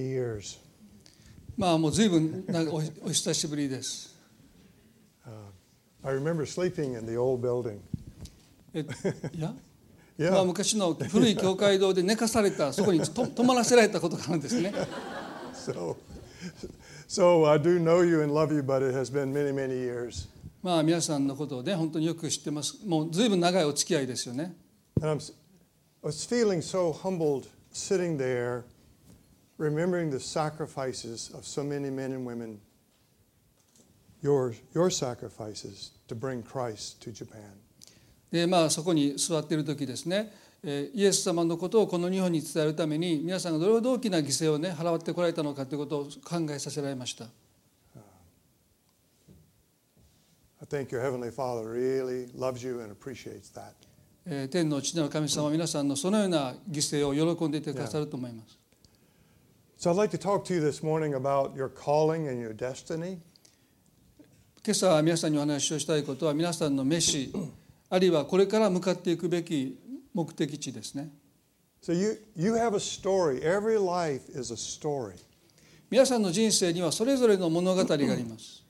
years. まあもう随分おお久しぶりです。I remember sleeping in the old building. えいや、Yeah. まあ昔の古い教会堂で寝かされたそこにと泊まらせられたことがあるんですね。So, so I do know you and love you, but it has been many, many years. まあ皆さんのことをね本当によく知ってます。もう随分長いお付き合いですよね。And I'm, I was feeling so humbled sitting there, remembering the sacrifices of so many men and women, your, your sacrifices to bring Christ to Japan. でまあ、そこに座っている時ですね、えー、イエス様のことをこの日本に伝えるために皆さんがどれほど大きな犠牲を、ね、払ってこられたのかということを考えさせられました。天の父なる神様皆さんのそのような犠牲を喜んでいてくださると思います。So I'd like to talk to you this morning about your calling and your destiny. 今朝皆さんにお話をしたいことは皆さんの召しあるいはこれから向かっていくべき目的地ですね So you, you have a story. Every life is a story. 皆さんの人生にはそれぞれの物語があります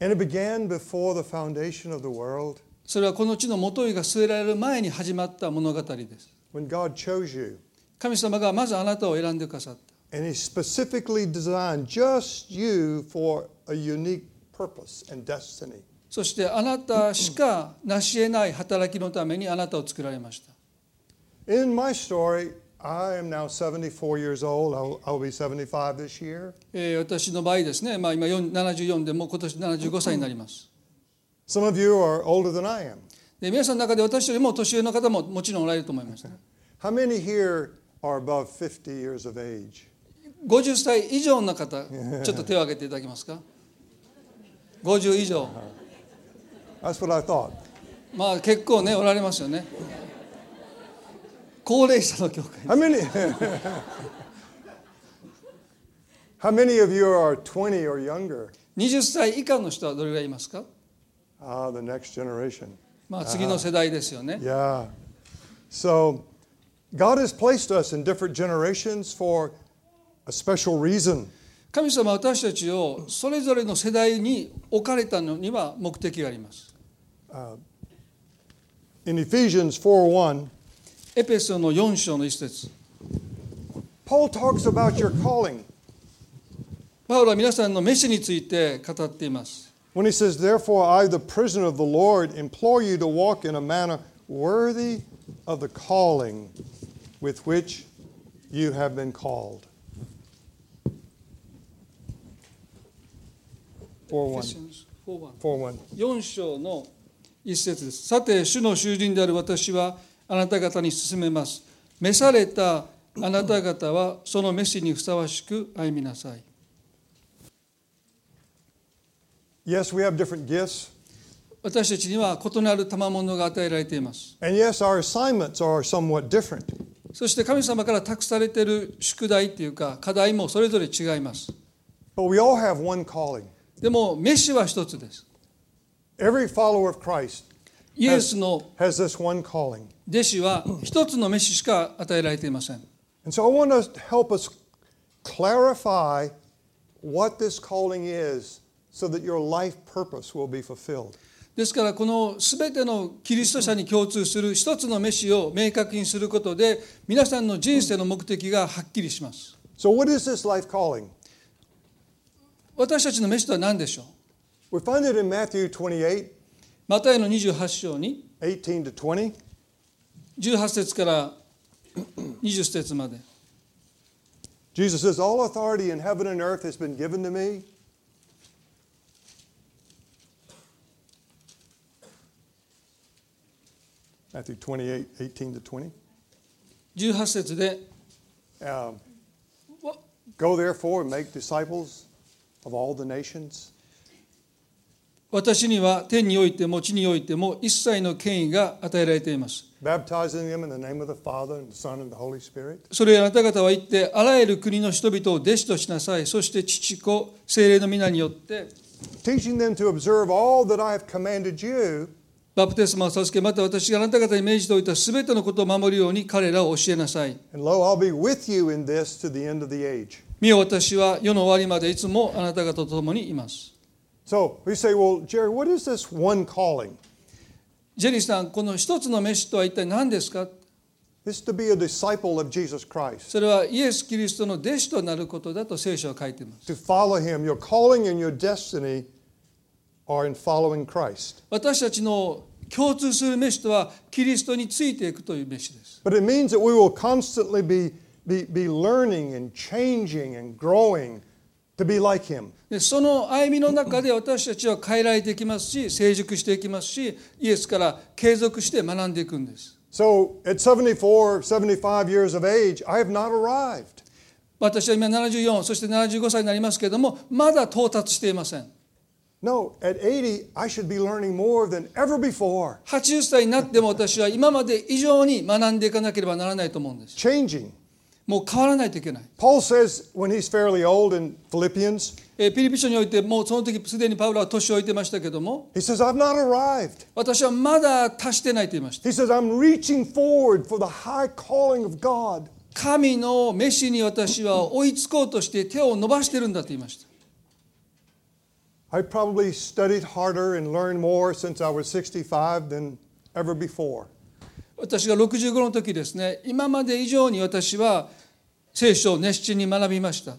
And it began before the foundation of the world それはこの地の元いが据えられる前に始まった物語です when God chose you. 神様がまずあなたを選んでくださった And He specifically designed just you for a unique purpose and destiny. そしてあなたしか成し得ない働きのためにあなたを作られました In my story, I am now 74 years old. I'll, I'll be 75 this year. えー私の場合ですね、まあ、今4 74でもう今年75歳になります Some of you are older than I am. で皆さんの中で私よりも年上の方ももちろんおられると思います、 How many here are above 50 years of age? 50歳以上の方ちょっと手を挙げていただけますか50以上 That's what I thought. まあ結構ねおられますよね高齢者の教会 How many? How many of you are 20 or younger? 20歳以下の人はどれぐらいいますか Ah, the next generation. まあ次の世代ですよね Yeah. So, God has placed us in different generations for a special reason. 神様は私たちをそれぞれの世代に置かれたのには目的があります In Ephesians 4 1, エペソの4章の一節 Paul talks about your calling パウロは皆さんの召しについて語っています when he says, Therefore, I, the prisoner of the Lord, implore you to walk in a manner worthy of the calling with which you have been called. 4 1. 4 1. 4章の一節です。さて、主の囚人である私はあなた方に進めます。召されたあなた方はその召しにふさわしく歩みなさい。Yes, we have different gifts. 私たちには異なる賜物が与えられています。And yes, our assignments are somewhat different. そして神様から託されている宿題っていうか課題もそれぞれ違います。But we all have one calling. でも、メシは一つです。イエスの弟子は一つのメシしか与えられていません。ですから、このすべてのキリスト者に共通する一つのメシを明確にすることで、皆さんの人生の目的がはっきりします。私たちの飯とは何でしょう We find it in Matthew 28, マタイの28章に18 to 20. 18節から20節まで Jesus says, All authority in heaven and earth has been given to me. Matthew 28, 18 to 20. 18節で Um? Go therefore and make disciples 私には天においても地においても一切の権威が与えられています。それあなた方は言ってあらゆる国の人々を弟子としなさい、そして父子、精霊の皆によって、バプテスマを授け、また私があなた方メージておいた全てのことを守るように彼らを教えなさい。見よ私は世の終わりまでいつもあなた方と共にいます So we say, well, Jerry, what is this one calling? ジェリーさんこの一つの飯とは一体何ですか It's to be a disciple of Jesus Christ, それはイエス・キリストの弟子となることだと聖書は書いています to follow him. Your calling and your destiny are in following Christ. 私たちの共通する飯とはキリストについていくという飯です But it means that we will constantly be, be, be learning and changing and growing to be like him. でその歩みの中で私たちは変えられていきますし成熟していきますしイエスから継続して学んでいくんです So at 74, 75 years of age, I have not arrived. 私は今74そして75歳になりますけれどもまだ到達していません No, at 80, I should be learning more than ever before. 80歳になっても私は今まで以上に学んでいかなければならないと思うんです Changing. もう変わらないといけない Paul says when he's fairly old in Philippians, えーピリピ書においてもうその時すでにパウロは年を置いてましたけども he says, I've not arrived. 私はまだ達してないと言いました He says, I'm reaching forward for the high calling of God. 神の召しに私は追いつこうとして手を伸ばしてるんだと言いました I probably studied harder and learned more since I was 65 than ever before. 私が65の時ですね今まで以上に私は聖書を熱心に学びました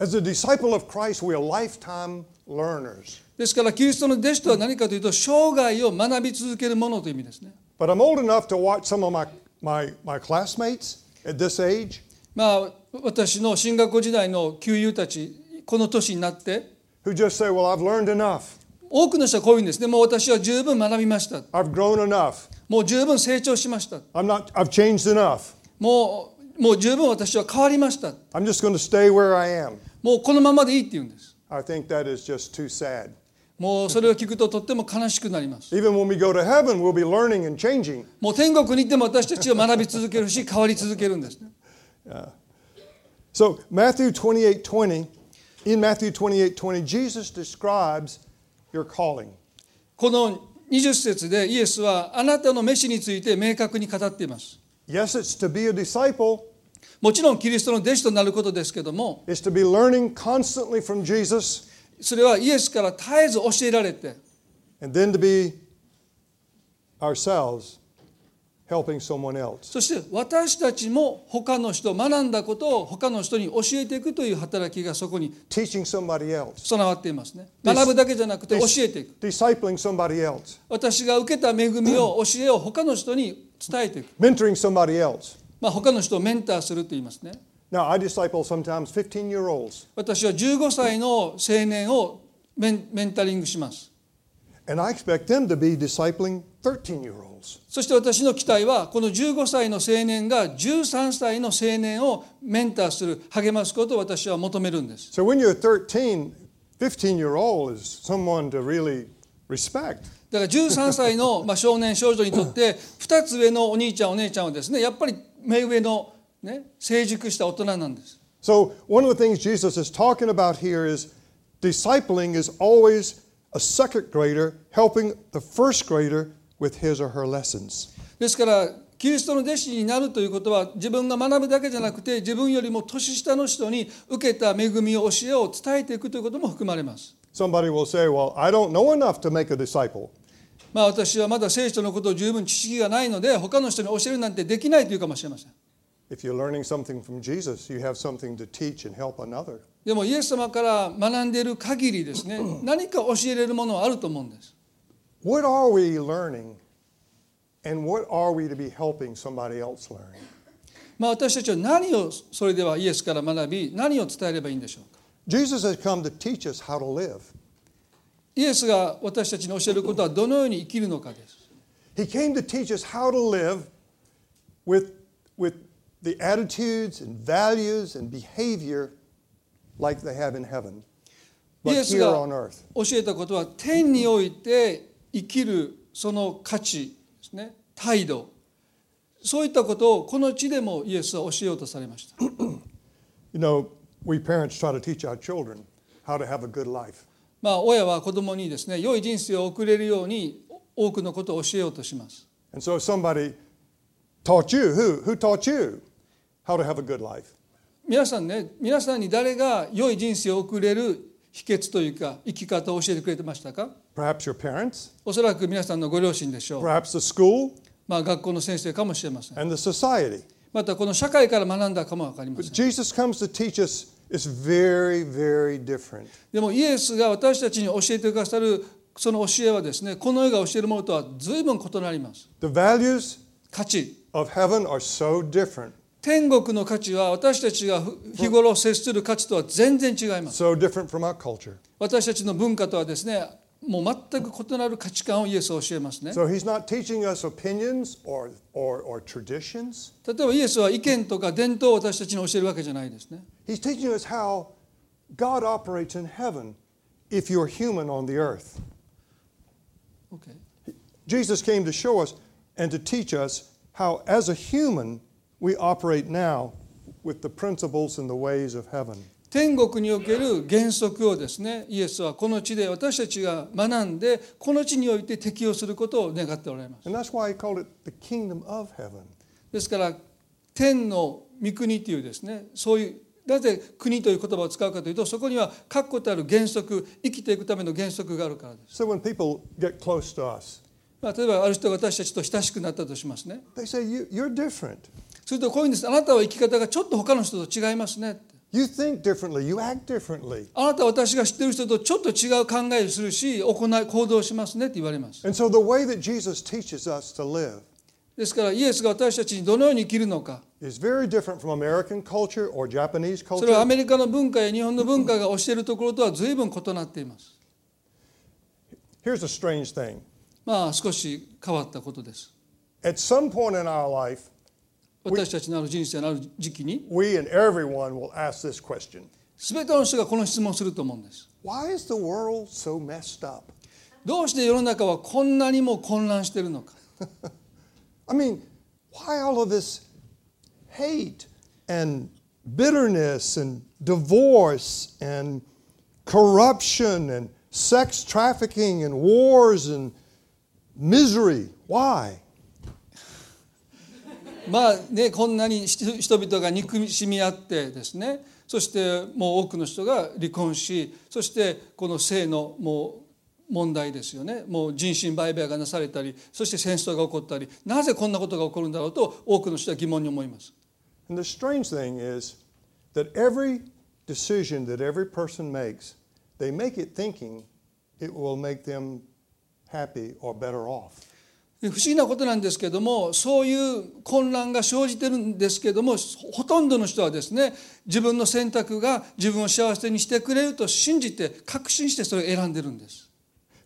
As a disciple of Christ, we are lifetime learners. ですからキリストの弟子とは何かというと生涯を学び続けるものという意味ですね But I'm old enough to watch some of my, my, my classmates at this age まあ私の進学校時代の旧友たちこの年になって who just say, Well, I've learned enough. 多くの人はこういうんですねもう私は十分学びました I've grown enough. もう十分成長しました I'm not, I've changed enough. もうもう十分私は変わりました I'm just going to stay where I am. もうこのままでいいって言うんです I think that is just too sad. もうそれを聞くととっても悲しくなります Even when we go to heaven, we'll be learning and changing. もう天国に行っても私たちは学び続けるし変わり続けるんですね So, Matthew 28 20, in Matthew 28 20, Jesus describes your calling. この20節でイエスはあなたの飯について明確に語っています Yes, it's to be a disciple, もちろんキリストの弟子となることですけども it's to be learning constantly from Jesus, それはイエスから絶えず教えられて and then to be ourselves helping someone else. そして私たちも他の人学んだことを他の人に教えていくという働きがそこに Teaching somebody else, 備わっていますね。学ぶだけじゃなくて教えていく。Discipling somebody else, 私が受けた恵みを教えを他の人に伝えていく、mentoring somebody else. まあ、他の人をメンターすると言いますね。Now, I disciple sometimes 15 year olds, 私は15歳の青年をメンメンタリングしますそして私の期待はこの15歳の青年が13歳の青年をメンターする励ますことを私は求めるんです。だから13歳の少年少女にとって 2つ上のお兄ちゃんお姉ちゃんはですねやっぱり目上の、成熟した大人なんです。So one of the things Jesus is talking about here is discipling is always a second grader helping the first grader with his or her lessons. ですからキリストの弟子になるということは自分が学ぶだけじゃなくて自分よりも年下の人に受けた恵みを教えを伝えていくということも含まれます。Somebody will say, Well, I don't know enough to make a disciple. まあ私はまだ聖書のことを十分知識がないので他の人に教えるなんてできないというかもしれません。If you're learning something from Jesus, you have something to teach and help another. でもイエス様から学んでいる限りですね何か教えれるものはあると思うんです。 What are we learning and what are we to be helping somebody else learn? まあ私たちは何をそれではイエスから学び何を伝えればいいんでしょうか Jesus has come to teach us how to live. イエスが私たちに教えることはどのように生きるのかです。 He came to teach us how to live with, with the attitudes and values and behavior like they have in heaven, but here on earth. 教えたことは天において生きるその価値ですね態度そういったことをこの地でもイエスは教えようとされました You know, we parents try to teach our children how to have a good life. まあ親は子供にですね良い人生を送れるように多くのことを教えようとします And so if somebody taught you, who, who taught you how to have a good life? 皆さんね皆さんに誰が良い人生を送れる秘訣というか生き方を教えてくれてましたか Perhaps your parents, おそらく皆さんのご両親でしょう、perhaps the school, まあ、学校の先生かもしれません and the society. またこの社会から学んだかも分かりま But せん Jesus comes to teach us it's very, very different. でもイエスが私たちに教えてくださるその教えはですねこの世が教えるものとは随分異なります The values 価値 of heaven are so different, 天国の価値は私たちが日頃接する価値とは全然違います so different from our culture. 私たちの文化とはですねもう全く異なる価値観をイエスは教えますね So he's not teaching us opinions or, or, or traditions. 例えばイエスは意見とか伝統を私たちに教えるわけじゃないですね He's teaching us how God operates in heaven if you're human on the earth. OK Jesus came to show us and to teach us how, as a human, we operate now with the principles and the ways of heaven. 天国における原則をですねイエスはこの地で私たちが学んでこの地において適用することを願っておられます.ですから天の御国というですねそういうなぜ国という言葉を使うかというとそこには確固たる原則生きていくための原則があるからです、So when people get close to us, まあ、例えばある人が私たちと親しくなったとしますね they say, you, You're different. するとこういうんですあなたは生き方がちょっと他の人と違いますね You think differently. You act differently. あなたは私が知っている人とちょっと違う考えをするし行い行動しますねって言われます And so the way that Jesus teaches us to live ですからイエスが私たちにどのように生きるのか is very different from American culture or Japanese それはア culture. メリカの文化や日本の文化が教えるところとは随分異なっています Here's a strange thing. まあ少し変わったことです At some point in our life, 私たちのある人生のある時期に we and everyone will ask this question 全ての人がこの質問をすると思うんです Why is the world so messed up? どうして世の中はこんなにも混乱しているのか I mean, why all of this hate and bitterness and divorce and corruption and sex trafficking and wars and misery? Why? まあねこんなに人々が憎しみ合ってですねそしてもう多くの人が離婚しそしてこの性のもう問題ですよねもう人身売買がなされたりそして戦争が起こったりなぜこんなことが起こるんだろうと多くの人は疑問に思います And the strange thing is that every decision that every person makes, they make it thinking it will make them happy or better off. で不思議なことなんですけどもそういう混乱が生じてるんですけどもほとんどの人はですね自分の選択が自分を幸せにしてくれると信じて確信してそれを選んでるんです。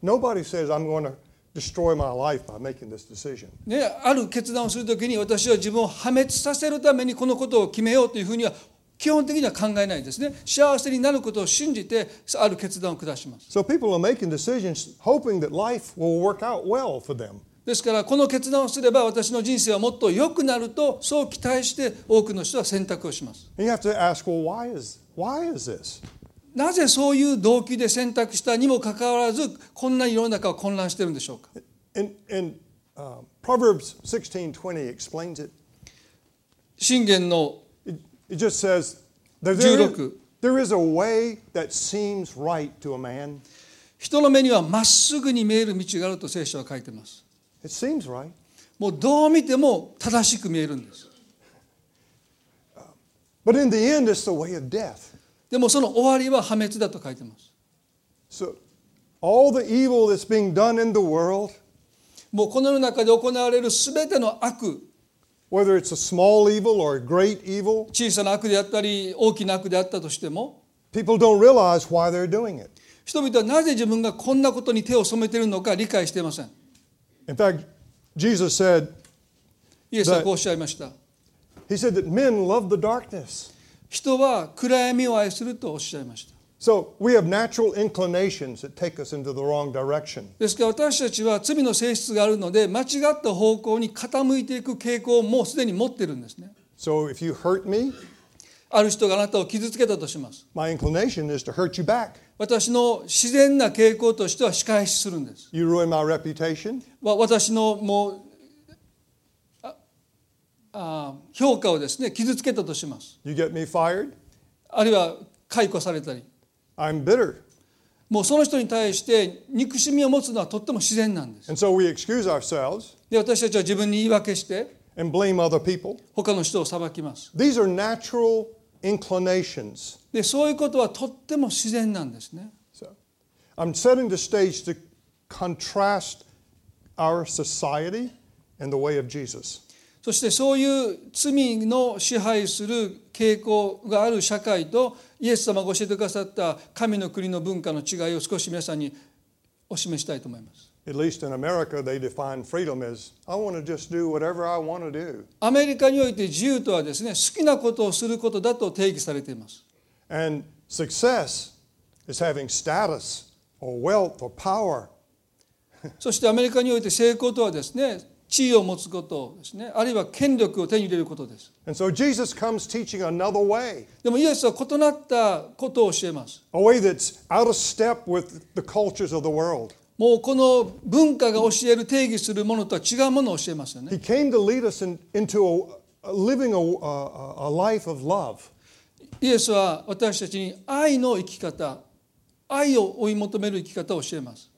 Nobody says, I'm going to destroy my life by making this decision. ね、ある決断をするときに私は自分を破滅させるためにこのことを決めようというふうには基本的には考えないですね幸せになることを信じてある決断を下します So people are making decisions hoping that life will work out well for them. ですからこの決断をすれば私の人生はもっと良くなるとそう期待して多くの人は選択をします。なぜそういう動機で選択したにもかかわらずこんな世の中は混乱してるんでしょうか、信玄の16人の目にはまっすぐに見える道があると聖書は書いています。It seems right. もうどう見ても正しく見えるんです But in the end, it's the way of death. でもその終わりは破滅だと書いてます So all the evil that's being done in the world, もうこの世の中で行われる全ての悪 whether it's a small evil or a great evil, 小さな悪であったり大きな悪であったとしても people don't realize why they're doing it. 人々はなぜ自分がこんなことに手を染めているのか理解していません In fact, Jesus said, イエスはこうおっしゃいました He said that men love the darkness. 人は暗闇を愛するとおっしゃいました So we have natural inclinations that take us into the wrong direction. ですから私たちは罪の性質があるので間違った方向に傾いていく傾向をもうすでに持ってるんですね So if you hurt me, ある人があなたを傷つけたとします My inclination is to hurt you back. 私の自然な傾向としては仕返しするんです You ruin my reputation? わ私のもうああ評価をですね傷つけたとします You get me fired? あるいは解雇されたり I'm bitter. もうその人に対して憎しみを持つのはとっても自然なんです And so we excuse ourselves で私たちは自分に言い訳して and blame other people. 他の人を裁きます These are natural inclinations. でそういうことはとっても自然なんですね So I'm setting the stage to contrast our society and the way of Jesus. そしてそういう罪の支配する傾向がある社会とイエス様が教えてくださった神の国の文化の違いを少し皆さんにお示ししたいと思います。At least in America, they define freedom as I want to just do whatever I want to do. アメリカにおいて自由とはですね好きなことをすることだと定義されています。 And success is having status or wealth or power. そしてアメリカにおいて成功とはですね地位を持つことですねあるいは権力を手に入れることです。 And so Jesus comes teaching another way, でもイエスは異なったことを教えます。 a way that's out of step with the cultures of the world. もうこの文化が教える定義するものとは違うものを教えますよね。イエスは私たちに愛の生き方、愛を追い求める生き方を教えます。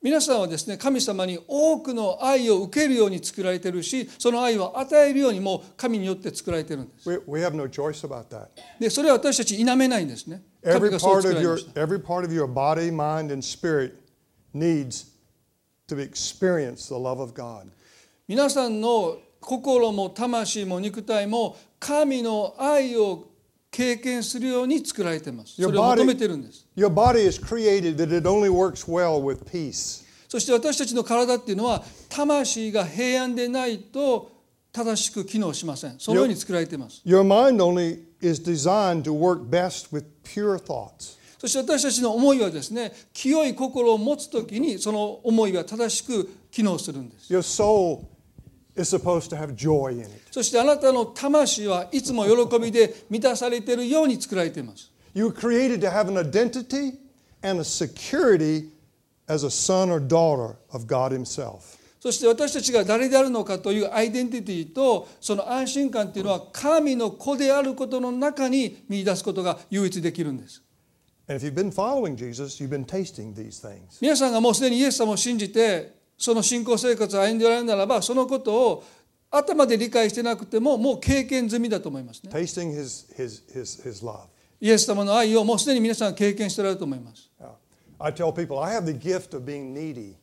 皆さんはですね神様に多くの愛を受けるように作られているしその愛を与えるようにもう神によって作られているんです。でそれは私たち否めないんですね。皆さんの心も魂も肉体も神の愛を受けるように経験するように作られています。それを求めているんです。Your body is created that it only works well with peace. そして私たちの体っていうのは魂が平安でないと正しく機能しません。そのように作られています。Your mind only is designed to work best with pure thoughts. そして私たちの思いはですね清い心を持つ時にその思いが正しく機能するんです。Your soul そしてあなたの魂はいつも喜びで満たされているように作られています。そして私たちが誰であるのかというアイデンティティとその安心感というのは神の子であることの中に見出すことが唯一できるんです。皆さんがもうすでにイエス様を信じてその信仰生活を歩んでおられるならばそのことを頭で理解してなくてももう経験済みだと思いますね Tasting His, his, his, his love. イエス様の愛をもうすでに皆さん経験しておられると思います Yeah. I tell people, I have the gift of being needy.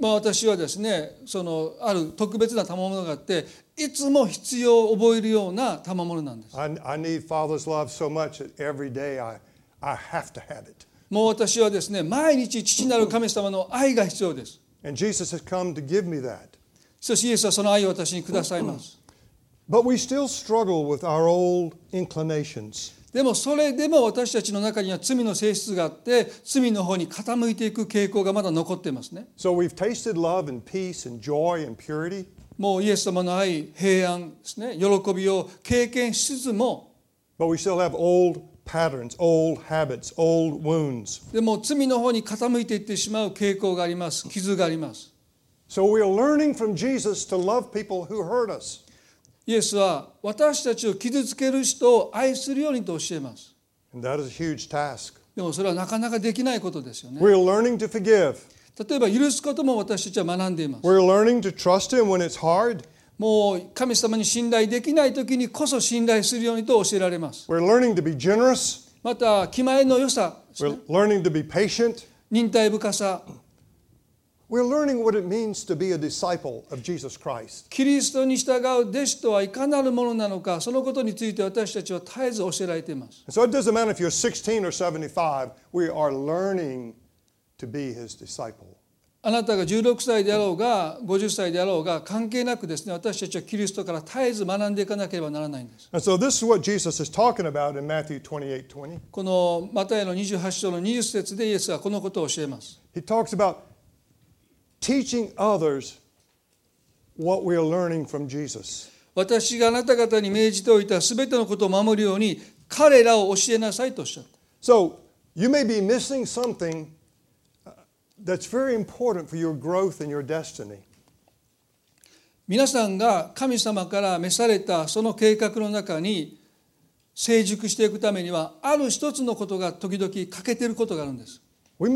まあ私はですねそのある特別な賜物があっていつも必要を覚えるような賜物なんです I, I need Father's love so much that every day I, I have to have it. もう私はですね毎日父なる神様の愛が必要です And Jesus has come to give me that. そしてイエスはその愛を私にくださいます But we still struggle with our old inclinations. でもそれでも私たちの中には罪の性質があって罪の方に傾いていく傾向がまだ残っていますね So we've tasted love and peace and joy and purity. もうイエス様の愛平安ですね喜びを経験しつつも But we still have old patterns, old habits, old wounds. でも罪の方に傾いていってしまう傾向があります傷があります So we are learning from Jesus to love people who hurt us. イエスは私たちを傷つける人を愛するようにと教えます And that is a huge task. でもそれはなかなかできないことですよね We're learning to forgive. 例えば許すことも私たちは学んでいます We're learning to trust Him when it's hard. もう神様に信頼できない時にこそ信頼するようにと教えられます We're learning to be generous. また気前の良さ We're learning to be patient. 忍耐深さ We're learning what it means to be a disciple of Jesus Christ. キリストに従う弟子とはいかなるものなのかそのことについて私たちは絶えず教えられています So it doesn't matter if you're 16 or 75, we are learning to be His disciple. あなたが16歳であろうが50歳であろうが関係なくですね私たちはキリストから絶えず学んでいかなければならないんです。So、このマタイの28章の20節でイエスはこのことを教えます。He talks about teaching others what we 私があなた方に命じておいたすべてのことを守るように彼らを教えなさいとおっしゃった。that's very important for your growth and your destiny. 皆さんが神様から召されたその計画の中に成熟していくためにはある一つのことが時々欠けていることがあるんです。み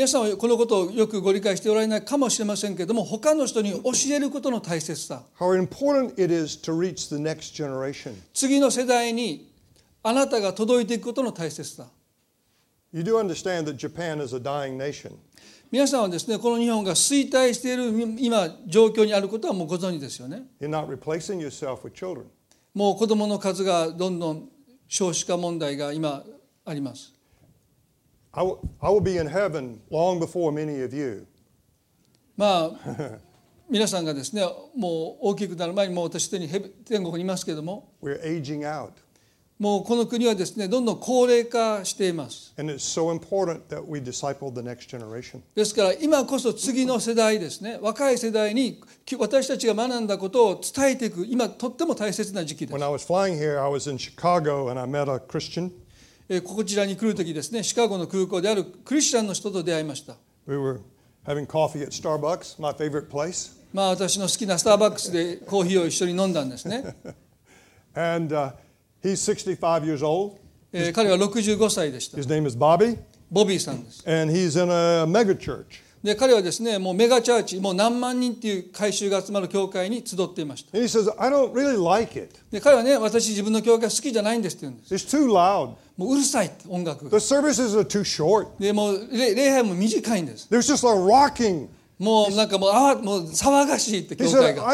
なさんはこのことをよくご理解しておられないかもしれませんけれども他の人に教えることの大切さ。次の世代にあなたが届いていくことの大切さ You do understand that Japan is a dying nation. 皆さんはですねこの日本が衰退している今状況にあることはもうご存知ですよね You're not replacing yourself with children. もう子どもの数がどんどん少子化問題が今あります I will, I will be in heaven long before many of you. まあ皆さんがですねもう大きくなる前にもう私天国にいますけれども We're aging out. もうこの国はですね、どんどん高齢化しています。ですから、今こそ次の世代ですね、若い世代に私たちが学んだことを伝えていく、今とっても大切な時期です。Here, こちらに来るときですね、シカゴの空港であるクリスチャンの人と出会いました。まあ私の好きなスターバックスでコーヒーを一緒に飲んだんですね。he's 65 years old. えー彼は65歳でした His name is Bobby, ボビーさんです and he's in a mega church. で彼はですねもうメガチャーチもう何万人っていう改宗が集まる教会に集っていました And he says, I don't really like it. で彼はね私自分の教会好きじゃないんですって言うんです It's too loud. もううるさいって音楽 The services are too short. でもう礼礼拝も短いんです There's just a rocking. もうなんかもうあわもう騒がしいって教会が.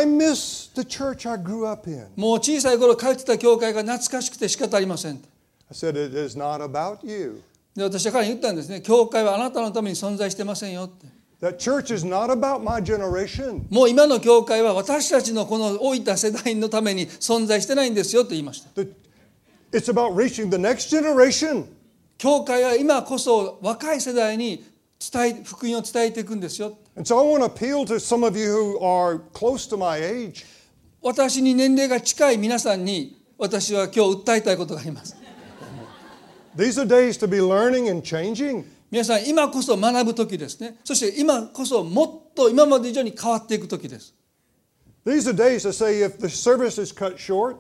もう小さい頃通ってた教会が懐かしくて仕方ありません I said, It is not about you. で私は彼に言ったんですね教会はあなたのために存在してませんよって That church is not about my generation. もう今の教会は私たちのこの老いた世代のために存在してないんですよと言いました The- It's about reaching the next generation. 教会は今こそ若い世代に伝え福音を伝えていくんですよ And so I want to appeal to some of you who are close to my age. 私に年齢が近い皆さんに私は今日訴えたいことがあります These are days to be learning and changing. 皆さん今こそ学ぶ時ですねそして今こそもっと今まで以上に変わっていく時です These are days to say if the service is cut short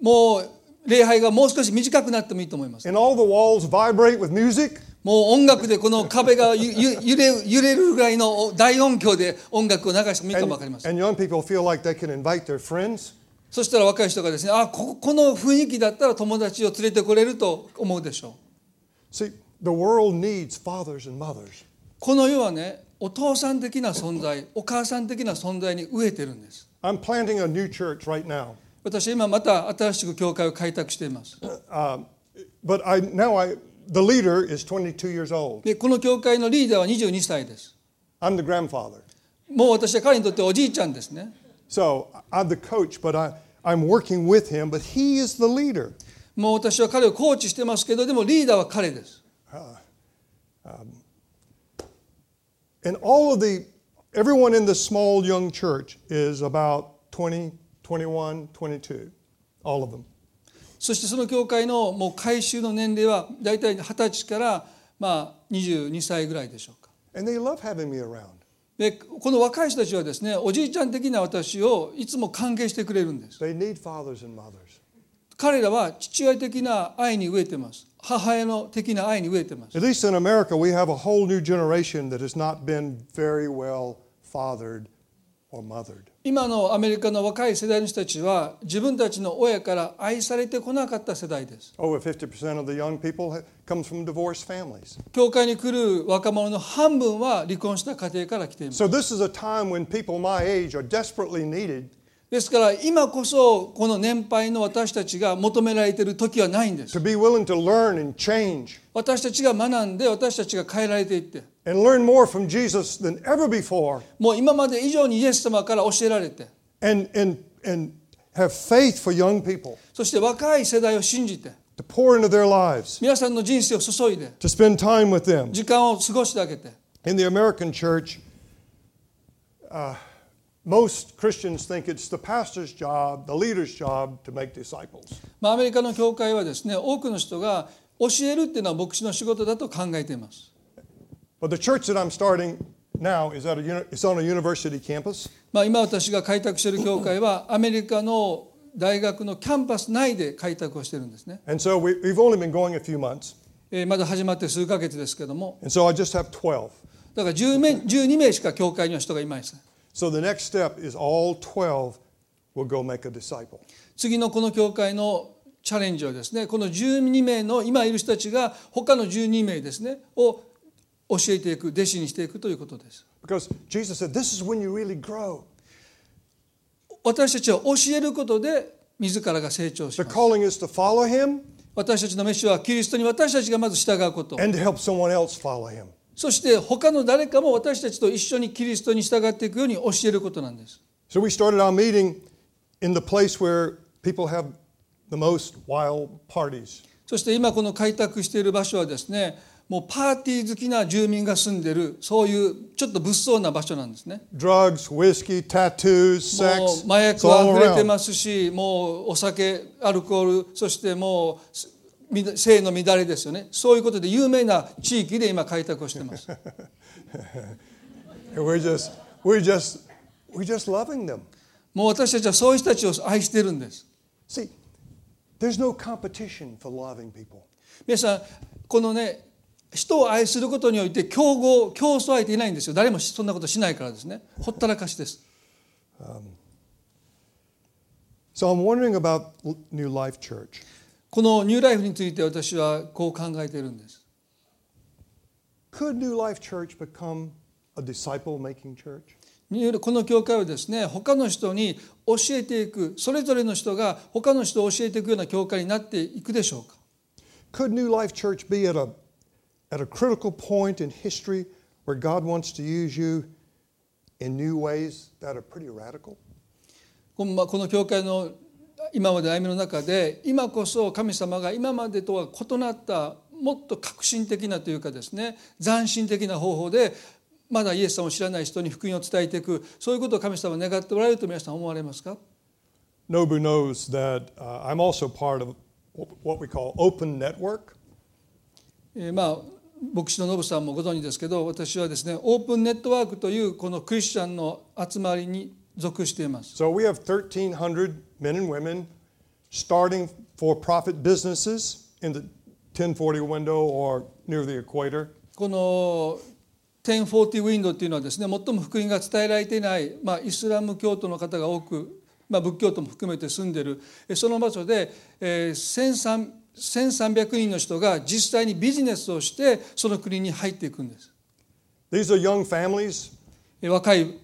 もう礼拝がもう少し短くなってもいいと思います and all the walls vibrate with music, もう音楽でこの壁がゆゆ揺れ揺れるぐらいの大音響で音楽を流してもいいか and, もわかります and young people feel like they can invite their friends. そしたら若い人がですねあここの雰囲気だったら友達を連れてこれると思うでしょう See, the world needs fathers and mothers. この世はねお父さん的な存在お母さん的な存在に飢えてるんです I'm planting a new church right now. 私は今また新しく教会を開拓しています Um, but I now I the leader is 22 years old. でこの教会のリーダーは22歳です I'm the grandfather. もう私は彼にとっておじいちゃんですね So I'm the coach, but I, I'm working with him, but he is the leader. もう私は彼をコーチしてますけどでもリーダーは彼です And all of the, everyone in this small young church is about 20, 21, 22. All of them. そしてその教会のもう改修の年齢は大体二十歳からまあ22歳ぐらいでしょうか And they love having me around. でこの若い人たちはですねおじいちゃん的な私をいつも歓迎してくれるんです They need fathers and mothers. 彼らは父親的な愛に飢えてます母親の的な愛に飢えてます At least in America, we have a whole new generation that has not been very well fathered or mothered. 今のアメリカの若い世代の人たちは自分たちの親から愛されてこなかった世代です Over 50% of the young people comes from divorced families. 教会に来る若者の半分は離婚した家庭から来ています So this is a time when people my age are desperately needed ですから今こそこの年配の私たちが求められている時はないんです to be willing to learn and change 私たちが学んで私たちが変えられていって and learn more from Jesus than ever before もう今まで以上にイエス様から教えられて and, and, and have faith for young people. そして若い世代を信じて to pour into their lives, 皆さんの人生を注いで to spend time with them. 時間を過ごしてあげて In the American church, uh, most Christians think it's the pastor's job, the leader's job to make disciples. まあ、アメリカの教会はですね多くの人が教えるっていうのは牧師の仕事だと考えています、But the church that I'm starting now is at a it's on a university campus, まあ、今私が開拓している教会はアメリカの大学のキャンパス内で開拓をしてるんですね、and so we, we've only been going a few months, えーまだ始まって数ヶ月ですけども and so I just have 12. だから10名12名しか教会には人がいません So the next step is all 12 will go make a disciple. 次のこの教会のチャレンジはですねこの12名の今いる人たちが他の12名ですねを教えていく、弟子にしていくということです。私たちは教えることで自らが成長しす。る私たちのメシはキリストに私たちがまず従うこと。そして他の誰かも私たちと一緒にキリストに従っていくように教えることなんです。そして今この開拓している場所はですね、もうパーティー好きな住民が住んでるそういうちょっと物騒な場所なんですね Drugs, whiskey, tattoos, もう sex. 麻薬は溢れて.ますしもうお酒アルコールそしてもうみ性の乱れですよねそういうことで有名な地域で今開拓をしてます we're just, we're just, we're just loving them. もう私たちはそういう人たちを愛してるんです See, there's no competition for loving people. 皆さんこのね人を愛することにおいて競合競争相手いないんですよ。誰もそんなことしないからですね。ほったらかしです。So I'm wondering about New Life Church. このニューライフについて私はこう考えているんです。Could New Life Church become a disciple making church? この教会はですね他の人に教えていくそれぞれの人が他の人を教えていくような教会になっていくでしょうか。Could New Life Church be at a, at a critical point in history where God wants to use you in new ways that are pretty radical? この教会の今まで歩みの中で今こそ神様が今までとは異なったもっと革新的なというかですね斬新的な方法でまだイエス様を知らない人に福音を伝えていくそういうことを神様は願っておられると皆さん思われますか Nobu knows that uh, I'm also part of what we call Open Network. えーまあ牧師のノブさんもご存知ですけど私はですねオープンネットワークというこのクリスチャンの集まりに属しています So we have 1,300 men and women starting for profit businesses in the 1040 window or near the equator. この1040ウィンドウっていうのはですね最も福音が伝えられていない、まあ、イスラム教徒の方が多く、まあ、仏教徒も含めて住んでるえその場所で、えー、1300 1300人の人が実際にビジネスをしてその国に入っていくんです These are young families え若い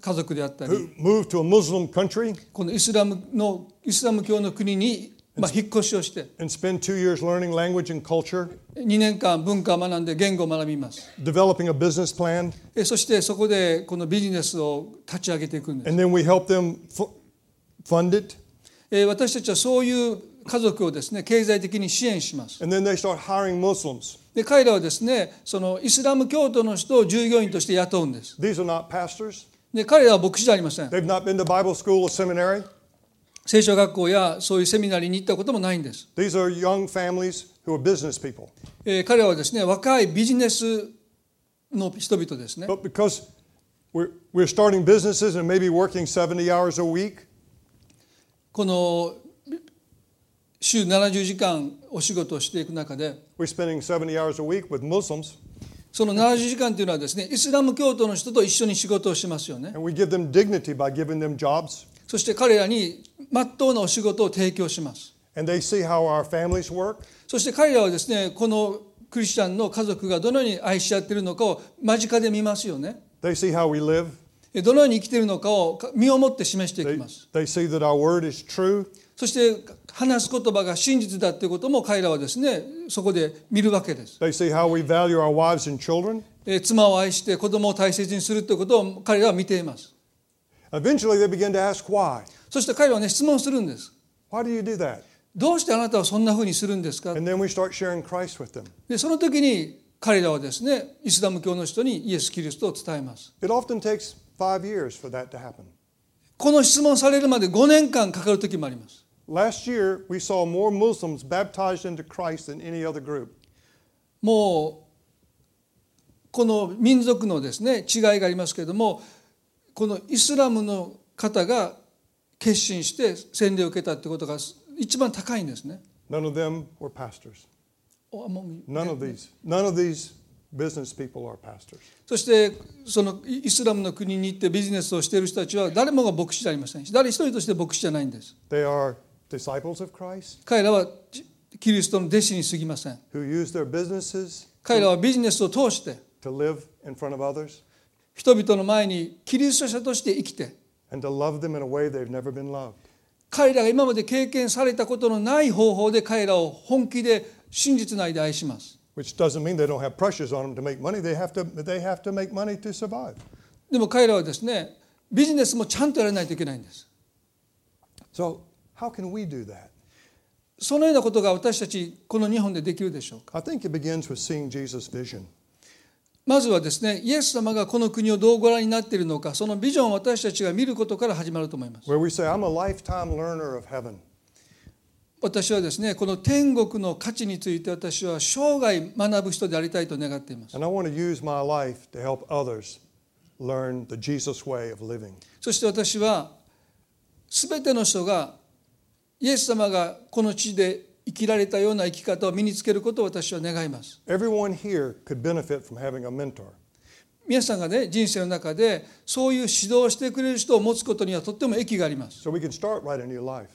家族であったり who move to a Muslim country このイスラムのイスラム教の国に、まあ、引っ越しをして and spend two years learning language and culture, 2年間文化を学んで言語を学びます developing a business plan, えそしてそこでこのビジネスを立ち上げていくんです and then we help them fu- fund it, えー私たちはそういう家族をですね経済的に支援します and then they start hiring Muslims. で彼らはですねそのイスラム教徒の人を従業員として雇うんです These are not pastors. で彼らは牧師じゃありません They've not been to Bible school or seminary. 聖書学校やそういうセミナリーに行ったこともないんです、These are young families who are business people. えー彼らはですね若いビジネスの人々ですね But because we're, we're starting businesses and maybe working 70 hours a week, この週70時間お仕事をしていく中で we're spending 70 hours a week with Muslims, その70時間というのはですねイスラム教徒の人と一緒に仕事をしますよね。And we give them dignity by giving them jobs, そして彼らに真っ当なお仕事を提供します。And they see how our families work, そして彼らはですねこのクリスチャンの家族がどのように愛し合っているのかを間近で見ますよね。They see how we live, どのように生きているのかを身をもって示していきますそして話す言葉が真実だということも彼らはですねそこで見るわけです they see how we value our wives and children. えー妻を愛して子供を大切にするということを彼らは見ています Eventually, they begin to ask why. そして彼らはね質問するんです Why do you do that? どうしてあなたはそんなふうにするんですか And then we start sharing Christ with them. でその時に彼らはですねイスラム教の人にイエス・キリストを伝えます It often takes five years for that to happen. この質問されるまで5年間かかる時もあります Last year, we saw more Muslims baptized into Christ than any other group. もうこの民族のですね違いがありますけれどもこのイスラムの方が決心して洗礼を受けたってことが一番高いんですね。None of them were pastors. None of these. None of these business people are pastors. そしてそのイスラムの国に行ってビジネスをしている人たちは誰もが牧師じゃありませんし誰一人として牧師じゃないんです。They are 彼らはキリストの弟子にすぎません。彼らはビジネスを通して人々の前にキリスト者として生きて彼らが今まで経験されたことのない方法で彼らを本気で真実の愛で愛します。でも彼らはですね、ビジネスもちゃんとやらないといけないんです。So, そのようなことが私たちこの日本でできるでしょうか？まずはですね、イエス様がこの国をどうご覧になっているのか、そのビジョンを私たちが見ることから始まると思います。私はですね、この天国の価値について私は生涯学ぶ人でありたいと願っています。そして私は全ての人がイエス様がこの地で生きられたような生き方を身につけることを私は願います Everyone here could benefit from having a mentor. 皆さんがね人生の中でそういう指導をしてくれる人を持つことにはとっても益があります So we can start right a new life.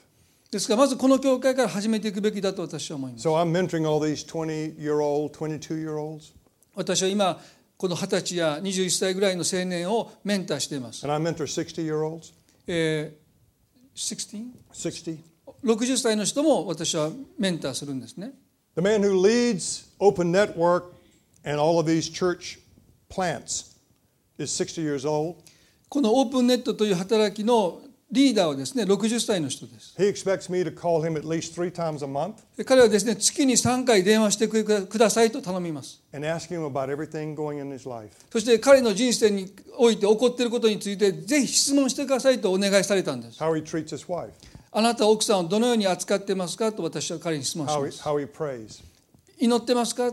ですからまずこの教会から始めていくべきだと私は思います So I'm mentoring all these 20 year old, 22 year olds, 私は今この20歳や21歳ぐらいの青年をメンターしています、and I mentor 60 year olds, えー、16? 60. 60歳の人も私はメンターするんですね The man who leads Open Network and all of these church plants is 60 years old. このオープンネットという働きのリーダーはですね、60歳の人です。彼はですね、月に3回電話してくださいと頼みます。そして彼の人生において起こっていることについて、ぜひ質問してくださいとお願いされたんです。あなた奥さんをどのように扱ってますかと私は彼に質問します。祈ってますか？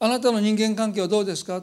あなたの人間関係はどうですか？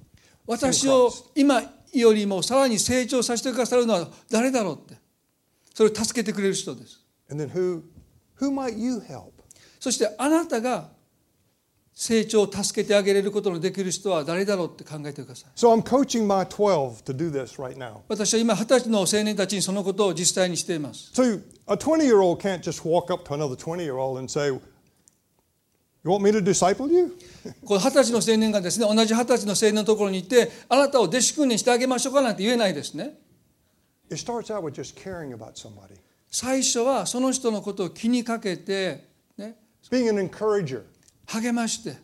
私を今よりもさらに成長させてくださるのは誰だろうってそれを助けてくれる人です who who? そしてあなたが成長を助けてあげれることのできる人は誰だろうって考えてください So I'm coaching my 12 to do this right. 私は今二十歳の青年たちにそのことを実際にしています So a 20 year old can't just walk up to another 20 year old and say, 二十歳の青年がですね同じ二十歳の青年のところに行ってあなたを弟子訓練してあげましょうかなんて言えないですね。最初はその人のことを気にかけて、ね、Being an encourager. 励まして、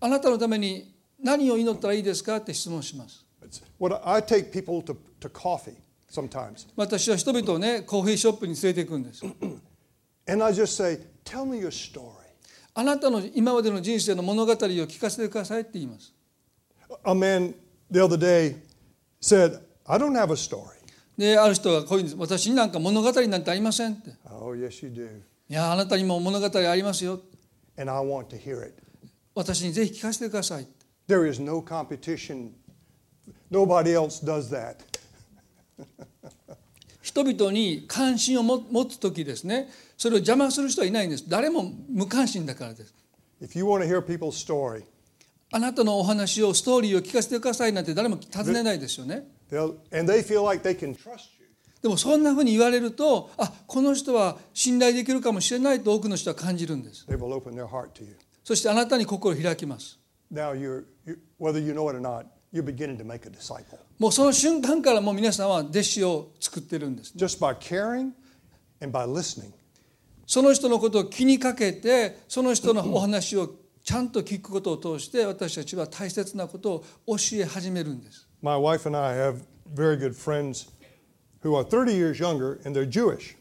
あなたのために何を祈ったらいいですかって質問します。私は人々を、ね、コーヒーショップに連れて行くんです。Tell me your story. あなたの今までの人生の物語を聞かせてくださいって言います A man the other day said, I don't have a story. である人がこういうんです私になんか物語なんてありませんって Oh, yes, you do. いやあなたにも物語ありますよ And I want to hear it. 私にぜひ聞かせてください There is no competition. Nobody else does that. 人々に関心を持持つ時ですね。それを邪魔する人はいないんです。誰も無関心だからです。If you want to hear people's story, あなたのお話をストーリーを聞かせてくださいなんて誰も尋ねないですよね。and they feel like they can trust you. でもそんなふうに言われるとあこの人は信頼できるかもしれないと多くの人は感じるんです。They will open their heart to you. そしてあなたに心を開きます。Now, you're, you, whether you know it or not, you're beginning to make a disciple. もうその瞬間からもう皆さんは弟子を作ってるんです Just by caring and by listening. その人のことを気にかけてその人のお話をちゃんと聞くことを通して私たちは大切なことを教え始めるんです My wife and I have very good friends who are 30 years younger and they're Jewish.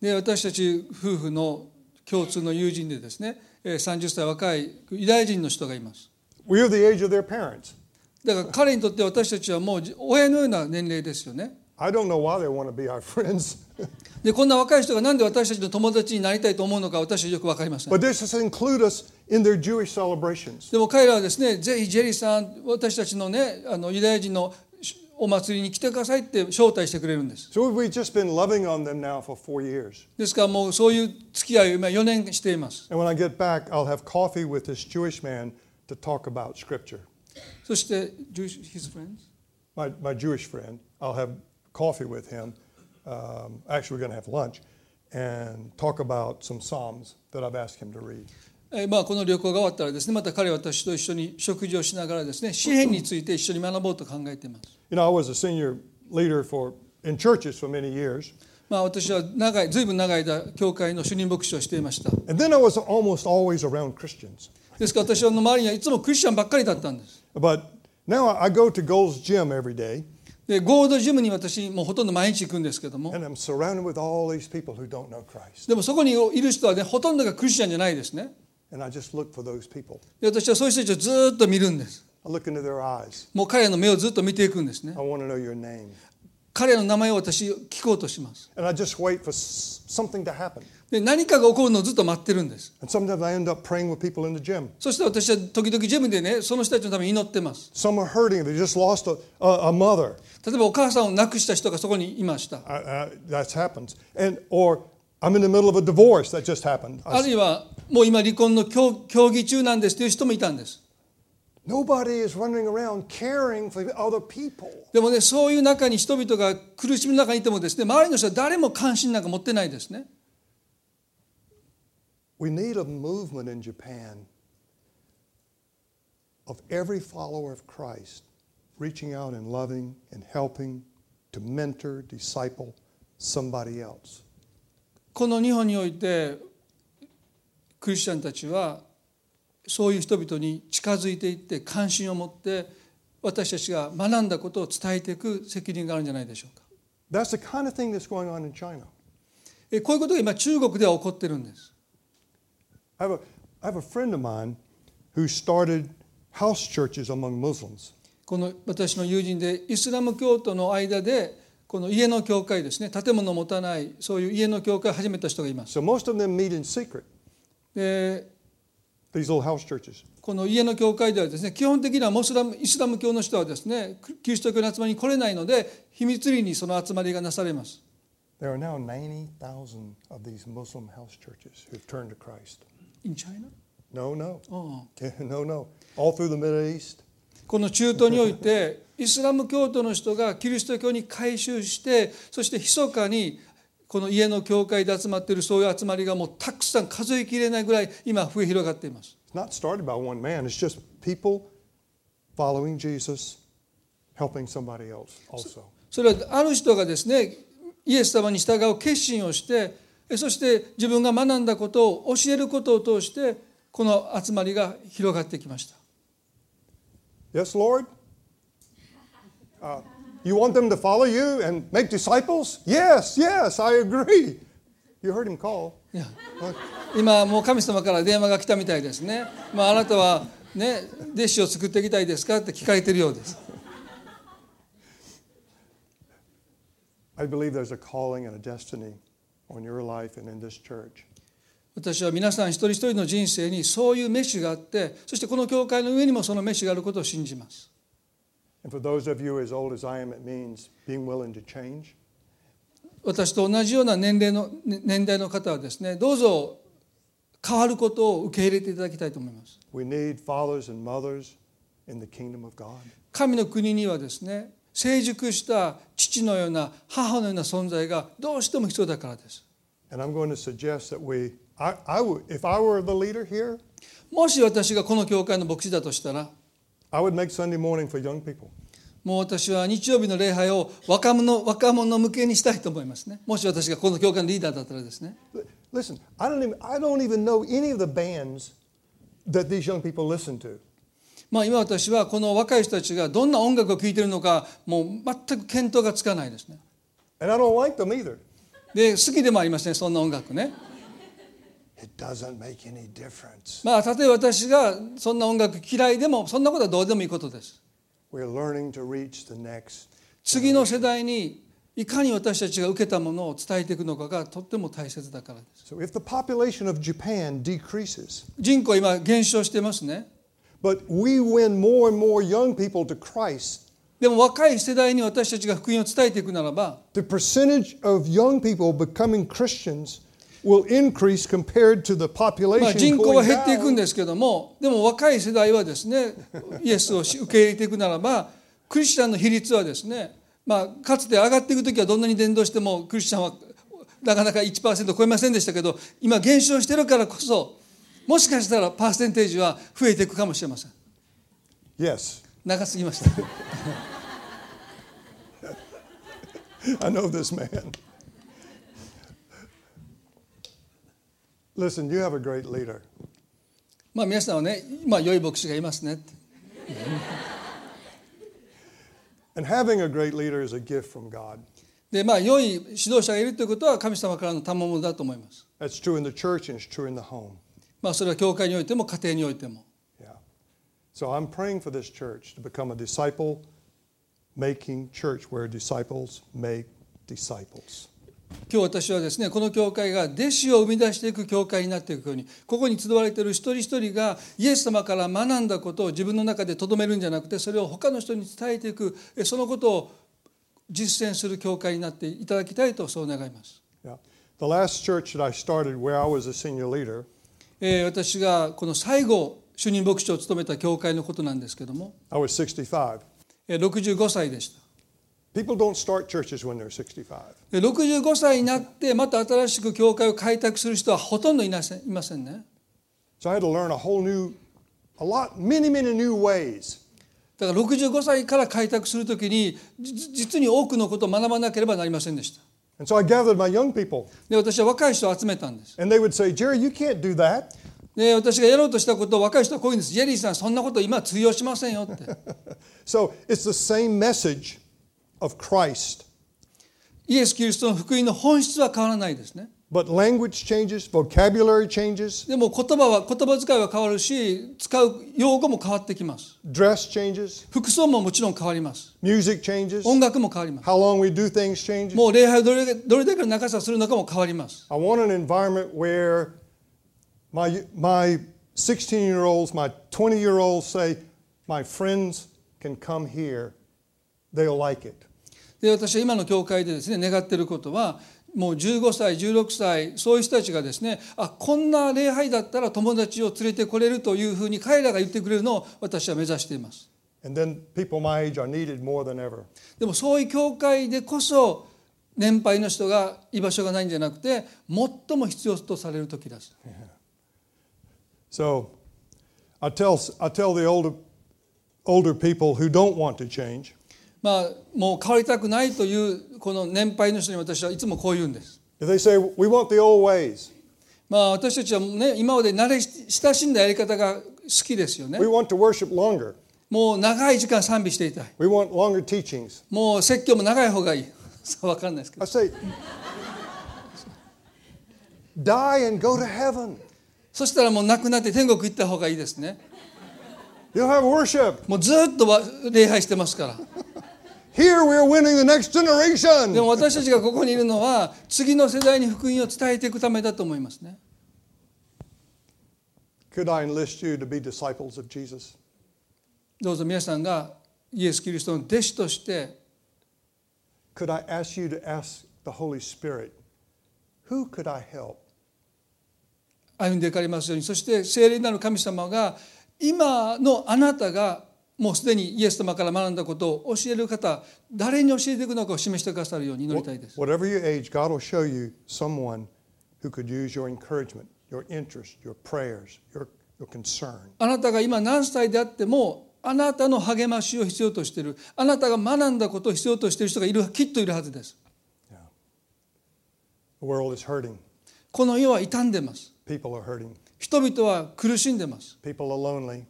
で私たち夫婦の共通の友人でですねえー30歳若いユダヤ人の人がいます We're the age of their parents. だから彼にとって私たちはもう親のような年齢ですよね。でこんな若い人がなんで私たちの友達になりたいと思うのか私はよく分かりません。でも彼らはですね、ぜひジェリーさん、私たちの,、ね、あのユダヤ人のお祭りに来てくださいって招待してくれるんです。ですからもうそういう付き合いを今4年しています。And when I get back, I'll have coffee with this Jewish man to talk about scripture. そして Jewish- his friends My, my Jewish friend, I'll have coffee with him. Um, actually, we're going to have lunch and talk about some Psalms that I've asked him to read. えーまあ、この旅行が終わったらですねまた彼は私と一緒に食事をしながらですね詩篇について一緒に学ぼうと考えています、You know, I was a senior leader for in churches for many years, まあ、私は長いずいぶん長い間教会の主任牧師をしていました and then I was almost always around Christians. ですから私の周りにはいつもクリスチャンばっかりだったんです。でゴールドジムに私もほとんど毎日行くんですけども。でもそこにいる人はね、ほとんどがクリスチャンじゃないですね。で私はそういう人たちをずっと見るんです。もう彼の目をずっと見ていくんですね。彼の名前を私聞こうとします。で何かが起こるのをずっと待ってるんです。そして私は時々ジムでね、その人たちのために祈ってます。例えばお母さんを亡くした人がそこにいました。あるいはもう今離婚の協議中なんですという人もいたんです。でもね、そういう中に人々が苦しみの中にいてもですね、周りの人は誰も関心なんか持ってないですね。We need a movement in Japan of every follower of Christ reaching out and loving and helping to mentor, disciple somebody else. この日本においてクリスチャンたちはそういう人々に近づいていって関心を持って私たちが学んだことを伝えていく責任があるんじゃないでしょうか That's the kind of thing that's going on in China. えこういうことが今中国では起こってるんです I have a, I have a friend of mine who started house churches among Muslims. この私の友人でイスラム教徒の間でこの家の教会ですね建物を持たないそういう家の教会を始めた人がいます So most of them meet in secret, で these little house churches. この家の教会ではですね基本的にはモスラムイスラム教の人はですねキリスト教の集まりに来れないので秘密裏にその集まりがなされます There are now 90,000 of these Muslim house churches who've turned to Christ. この中東においてイスラム教徒の人がキリスト教に改宗してそしてひそかにこの家の教会で集まっているそういう集まりがもうたくさん数えきれないぐらい今増え広がっています。それはある人がですねイエス様に従う決心をしてそして自分が学んだことを教えることを通してこの集まりが広がってきました Yes, Lord? Uh, you want them to follow you and make disciples? Yes, yes, I agree. You heard him call. 今もう神様から電話が来たみたいですね、まあ、あなたはね弟子を作っていきたいですかって聞かれているようです I believe there's a calling and a destiny 私は皆さん一人一人の人生にそういうメッシュがあってそしてこの教会の上にもそのメッシュがあることを信じます。私と同じような年,齢の年代の方はですねどうぞ変わることを受け入れていただきたいと思います。神の国にはですね成熟した父のような母のような存在がどうしても必要だからです。And I'm going to suggest that we, I, I would, if I were the leader here, もし私がこの教会の牧師だとしたら I would make Sunday morning for young people. もう私は日曜日の礼拝を若者若者向けにしたいと思いますねもし私がこの教会のリーダーだったらですね Listen, I don't even, I don't even know any of the bands that these young people listen to. まあ今私はこの若い人たちがどんな音楽を聴いているのかもう全く見当がつかないですね And I don't like them either. で好きでもありませんそんな音楽ね It doesn't make any difference. まあたとえ私がそんな音楽嫌いでもそんなことはどうでもいいことです We're learning to reach the next. 次の世代にいかに私たちが受けたものを伝えていくのかがとっても大切だからです So if the population of Japan decreases, 人口今減少してますね but we win more and more young people to Christ, でも若い世代に私たちが福音を伝えていくならば the percentage of young people becoming Christians will increase compared to the まあ population 人口は減っていくん.ですけどもでも若い世代はですねイエスを受け入れていくならばクリスチャンの比率はですね、まあ、かつて上がっていく時はどんなに伝道してもクリスチャンはなかなか1%超えませんでしたけど今減少してるからこそもしかしたらパーセンテージは増えていくかもしれません Yes, 長すぎました I know this man. Listen, you have a great leader. まあ皆さんはねまあ良い牧師がいますね And having a great leader is a gift from God. でまあ良い指導者がいるということは神様からの賜物だと思います That's true in the church and it's true in the home. まあ、それは教会においても家庭においても。今日私はですねこの教会が弟子を生み出していく教会になっていくようにここに集われている一人一人がイエス様から学んだことを自分の中でとどめるんじゃなくてそれを他の人に伝えていくそのことを実践する教会になっていただきたいとそう願います。The last church that I started where I was a senior leader えー私がこの最後主任牧師を務めた教会のことなんですけども I was 65. えー65歳でした。People don't start churches when they're 65. で65歳になってまた新しく教会を開拓する人はほとんどいませんいませんね。So I had to learn a whole new, a lot, many, many new ways. だから65歳から開拓するときにじ実に多くのことを学ばなければなりませんでした。And so I gathered my young people, で私は若い人を集めたんです。and they would say, Jerry, you can't do that. で私がやろうとしたことを若い人はこういうんです。ジェリーさんそんなこと今通用しませんよって。So it's the same message of Christ, イエス・キリストの福音の本質は変わらないですね。But language changes, vocabulary changes, でも言葉は言葉遣いは変わるし使う用語も変わってきます。dress changes, 服装ももちろん変わります。music changes, 音楽も変わります。how long we do things changes. もう礼拝をどれどれだけの長さをするのかも変わります。I want an environment where my, my 16 year olds, my 20 year olds say, My friends can come here, they'll like it. で私は今の教会でですね願っていることはもう15歳16歳そういう人たちがですねあこんな礼拝だったら友達を連れてこれるというふうに彼らが言ってくれるのを私は目指しています.でもそういう教会でこそ年配の人が居場所がないんじゃなくて最も必要とされる時です So I tell, I tell the older, older people who don't want to change, まあもう変わりたくないというこの年配の人に私はいつもこう言うんです they say, We want the old ways, まあ私たちはね今まで慣れ親しんだやり方が好きですよね we want to worship longer, もう長い時間賛美していたい we want longer teachings. ももう説教も長い方がいい。わかんないですけ I ど。say, Die and go to heaven. そしたらもう亡くなって天国行った方がいいですね。You'll have worship. もうずっとわ礼拝してますから。Here we are winning the next で generation. も私たちがここにいるのは次の世代に福音を伝えていくためだと思いますね。Could I enlist you to be disciples of Jesus? どうぞ皆さんがイエス・キリストの弟子として Could I ask you to ask the Holy Spirit, who could I help? 歩んでいかれますようにそして聖霊なる神様が今のあなたがもうすでにイエス様から学んだことを教える方誰に教えていくのかを示してくださるように祈りたいです Whatever your age, God will show you someone who could use your encouragement, your interest, your prayers, your, your concern. あなたが今何歳であってもあなたの励ましを必要としているあなたが学んだことを必要としている人がいるきっといるはずです Yeah. The world is hurting. この世は傷んでます People are hurting. 人々は苦しんでます People are lonely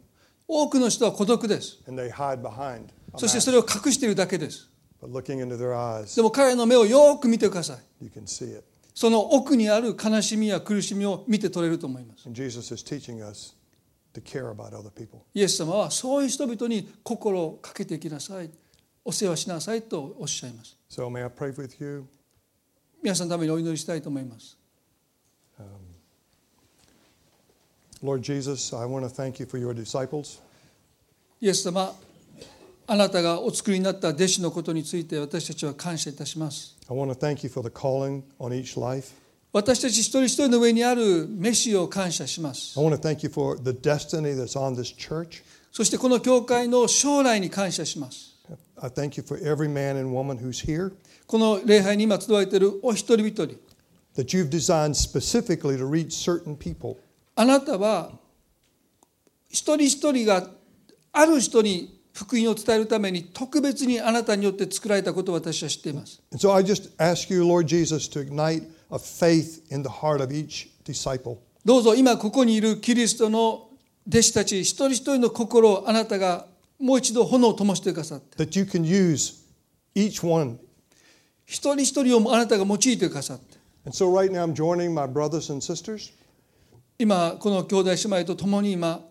多くの人は孤独ですそして.それを隠しているだけですでも彼の目をよく見てください.その奥にある悲しみや苦しみを見て取れると思います.イエス様はそういう人々に心をかけていきなさいお世話しなさいとおっしゃいます So? 皆さんのためにお祈りしたいと思います Lord Jesus, I want to thank you for your disciples. イエス様あなたがお作りになった弟子のことについて私たちは感謝いたします I want to thank you for the calling on each life. 私たち一人一人の上にある飯を感謝します I want to thank you for the destiny that's on this church. そしてこの教会の将来に感謝します I thank you for every man and woman who's here, この礼拝に今集われているお一人一人 that you've designed specifically to reach certain people. あなたは一人一人がある人に福音を伝えるために特別にあなたによって作られたことを私は知っています。So、どうぞ今ここにいるキリストの弟子たち一人一人の心をあなたがもう一度炎を灯してくださって。一人一人をあなたが用いてくださって。今この兄弟姉妹と共に今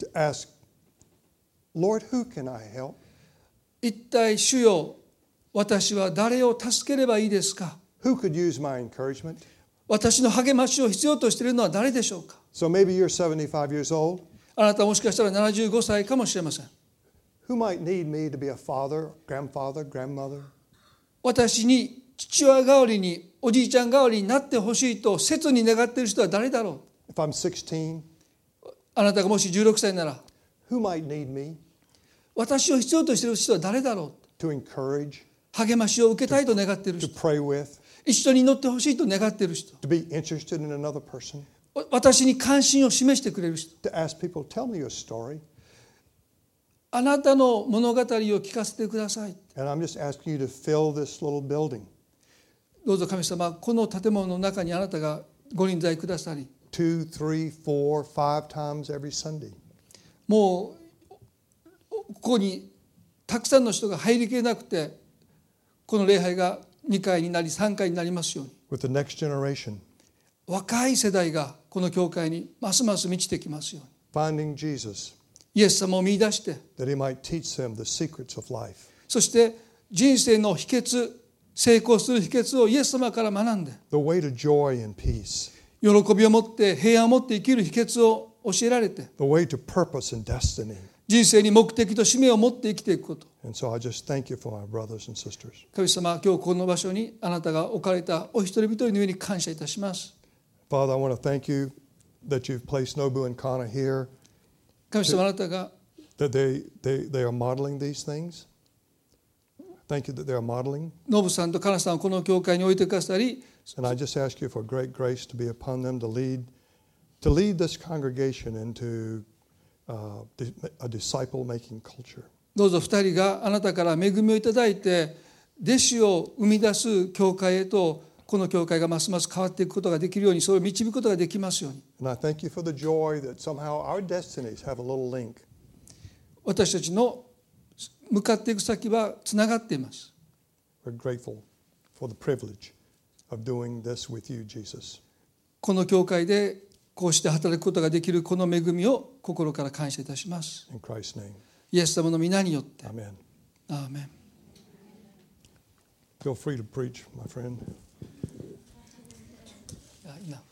to ask, Lord, who can I help? 一体主よ私は誰を助ければいいですか Who could use my encouragement? 私の励ましを必要としているのは誰でしょうか So maybe you're 75 years old. あなたはもしかしたら75歳かもしれません Who might need me to be a father, grandfather, grandmother? 私に父親代わりにおじいちゃん代わりになってほしいと切に願っている人は誰だろ If I'm 16, うあなたがもし16歳なら who might need me 私を必要としている人は誰だろう to encourage, 励ましを受けたいと願っている to 人 pray with, 一緒に祈ってほしいと願っている人 to be interested in another person, 私に関心を示してくれる人 to ask people, tell me your story? あなたの物語を聞かせてください And I'm just asking you to fill this little building どうぞ神様この建物の中にあなたがご臨在くださり two, three, four, five times every Sunday. もうここにたくさんの人が入りきれなくてこの礼拝が2回になり3回になりますように with the next generation, 若い世代がこの教会にますます満ちてきますように finding Jesus, イエス様を見出して that he might teach them the secrets of life, そして人生の秘訣成功する秘訣をイエス様から学んで the way to joy and peace, 喜びを持って平安を持って生きる秘訣を教えられて the way to purpose and destiny. 人生に目的と使命を持って生きていくこと And so I just thank you for my brothers and sisters. 神様今日この場所にあなたが置かれたお一人一人の上に感謝いたします Father, I want to thank you that you've placed Nobu and Kana here, 神様あなたが that they, they, they are modeling these things. Thank you that they are modeling. ノブさんとカナさんをこの教会に置いてくださり And I just ask you for great grace to be upon them to lead, to lead this congregation into uh, a disciple-making culture. どうぞ二人があなたから恵みをいただいて弟子を生み出す教会へとこの教会がますます変わっていくことができるようにそれを導くことができますように And I thank you for the joy that somehow our destinies have a little link. 私たちの向かっていく先はつながっています We're grateful for the privilege この教会でこうして働くことができるこの恵みを心から感謝いたします。イエス様の皆によって。アーメン。アーメン。Feel な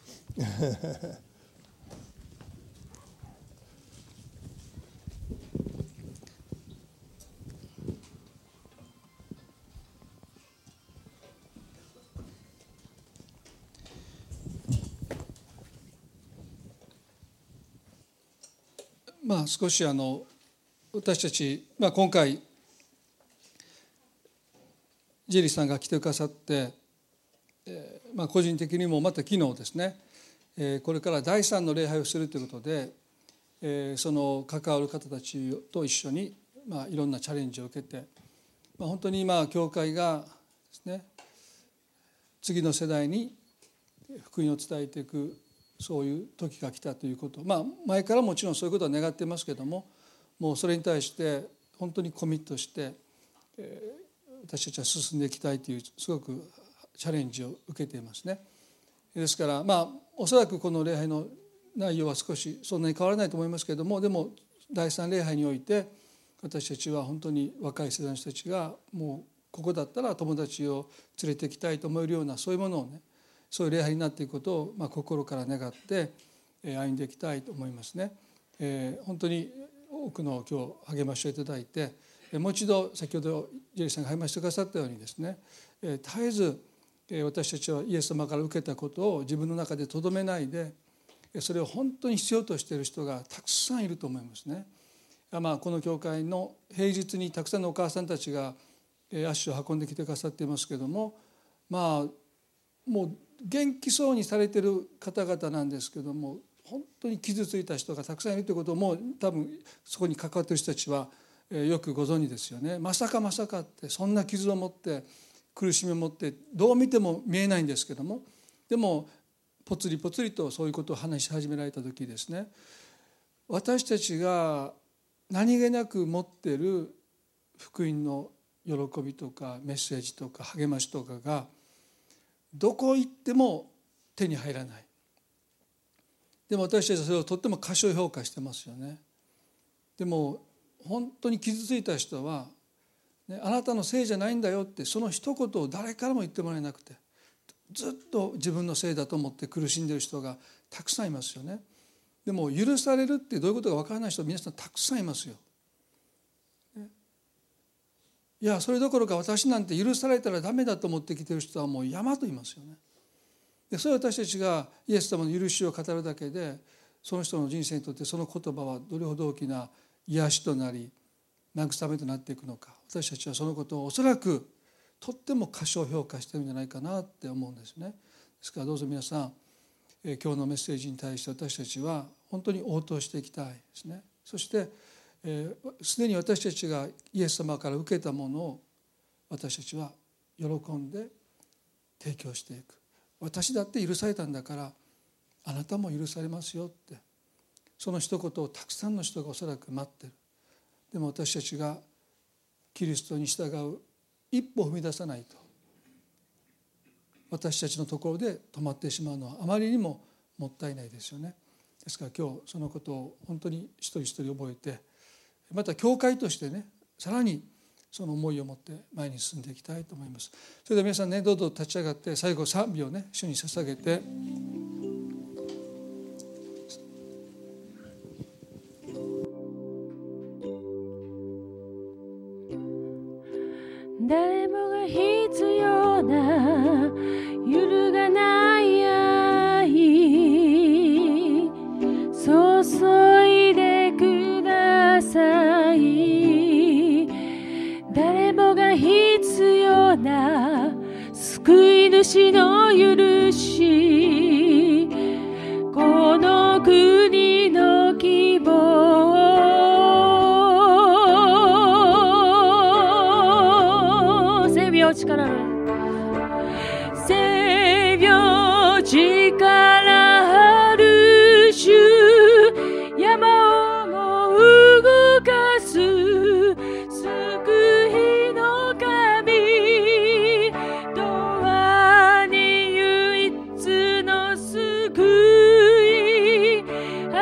まあ少しあの私たち、まあ、今回ジェリーさんが来てくださって、えーまあ、個人的にもまた昨日ですね、えー、これから第三の礼拝をするということで、えー、その関わる方たちと一緒に、まあ、いろんなチャレンジを受けて、まあ、本当に今教会がですね次の世代に福音を伝えていくそういう時が来たということまあ前からもちろんそういうことは願ってますけどももうそれに対して本当にコミットして、私たちは進んでいきたいというすごくチャレンジを受けていますね。ですからまあおそらくこの礼拝の内容は少しそんなに変わらないと思いますけれどもでも第三礼拝において私たちは本当に若い世代の人たちがもうここだったら友達を連れてきたいと思えるようなそういうものをねそういう礼拝になっていくことを、まあ、心から願って歩んでいきたいと思いますね。えー、本当に多くの今日励ましをいただいてもう一度先ほどジェリーさんが励ましてくださったようにですねえ絶えず私たちはイエス様から受けたことを自分の中でとどめないでそれを本当に必要としている人がたくさんいると思いますね。まあ、この教会の平日にたくさんのお母さんたちが足を運んできてくださっていますけどもまあもう元気そうにされてる方々なんですけども本当に傷ついた人がたくさんいるということも多分そこに関わってる人たちはよくご存知ですよね。まさかまさかってそんな傷を持って苦しみを持ってどう見ても見えないんですけどもでもぽつりぽつりとそういうことを話し始められた時ですね私たちが何気なく持ってる福音の喜びとかメッセージとか励ましとかがどこ行っても手に入らない。でも私たちはそれをとっても過小評価してますよね。でも本当に傷ついた人は、ね、あなたのせいじゃないんだよってその一言を誰からも言ってもらえなくてずっと自分のせいだと思って苦しんでる人がたくさんいますよね。でも許されるってどういうことか分からない人皆さんたくさんいますよ。いやそれどころか私なんて許されたらダメだと思ってきてる人はもう山と言いますよね。でそれ私たちがイエス様の許しを語るだけでその人の人生にとってその言葉はどれほど大きな癒しとなり慰めとなっていくのか私たちはそのことをおそらくとっても過小評価してるんじゃないかなって思うんですね。ですからどうぞ皆さん今日のメッセージに対して私たちは本当に応答していきたいですね。そしてすでに私たちがイエス様から受けたものを私たちは喜んで提供していく私だって許されたんだからあなたも許されますよってその一言をたくさんの人がおそらく待ってるでも私たちがキリストに従う一歩踏み出さないと私たちのところで止まってしまうのはあまりにももったいないですよね。ですから今日そのことを本当に一人一人覚えてまた教会としてねさらにその思いを持って前に進んでいきたいと思います。それでは皆さんねどうぞ立ち上がって最後賛美をね主に捧げて。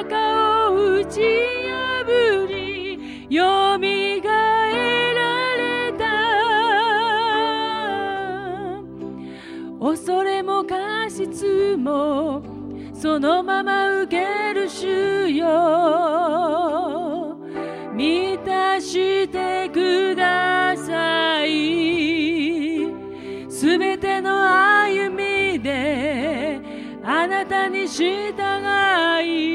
墓を打ち破りよみがえられた恐れも過失もそのまま受ける。主よ満たしてくださいすべての歩みであなたに従い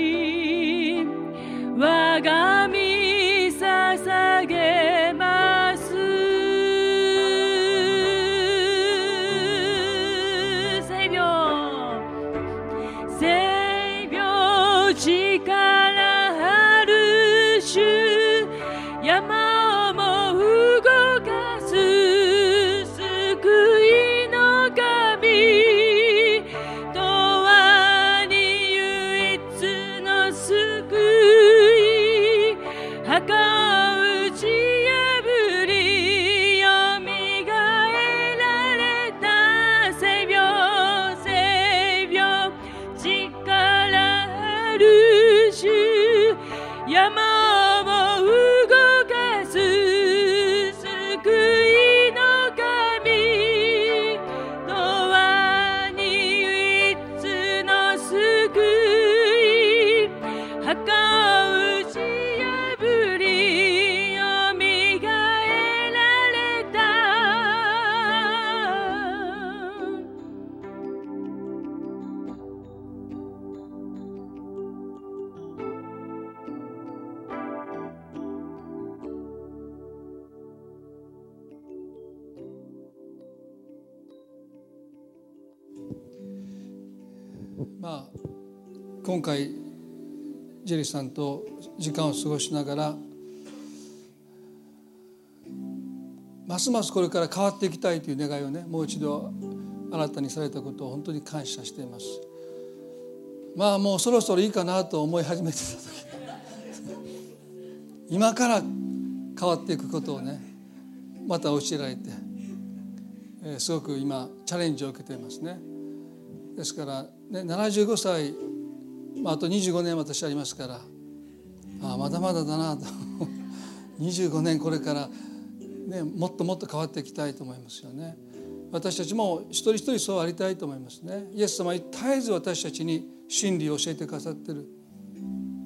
今回ジェリーさんと時間を過ごしながらますますこれから変わっていきたいという願いをねもう一度新たにされたことを本当に感謝しています。まあもうそろそろいいかなと思い始めてた時。今から変わっていくことをねまた教えられて、えー、すごく今チャレンジを受けていますね。ですから、ね、75歳、まあ、と25年私ありますから。ああまだまだだなと。25年これから、ね、もっともっと変わっていきたいと思いますよね。私たちも一人一人そうありたいと思いますね。イエス様は絶えず私たちに真理を教えてくださってる。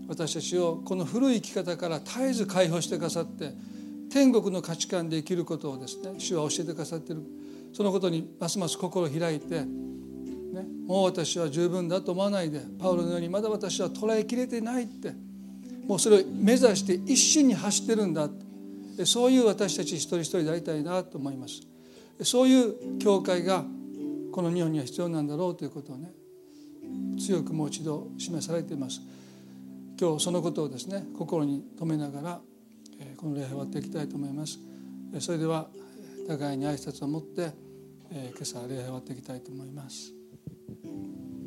私たちをこの古い生き方から絶えず解放してくださって天国の価値観で生きることをですね主は教えてくださってる。そのことにますます心を開いて、ね、もう私は十分だと思わないでパウロのようにまだ私は捉えきれてないって。もうそれを目指して一心に走ってるんだそういう私たち一人一人でありたいなと思います。そういう教会がこの日本には必要なんだろうということをね強くもう一度示されています。今日そのことをですね心に留めながらこの礼拝終わっていきたいと思います。それでは互いに挨拶を持って今朝礼拝終わっていきたいと思います。Thank you.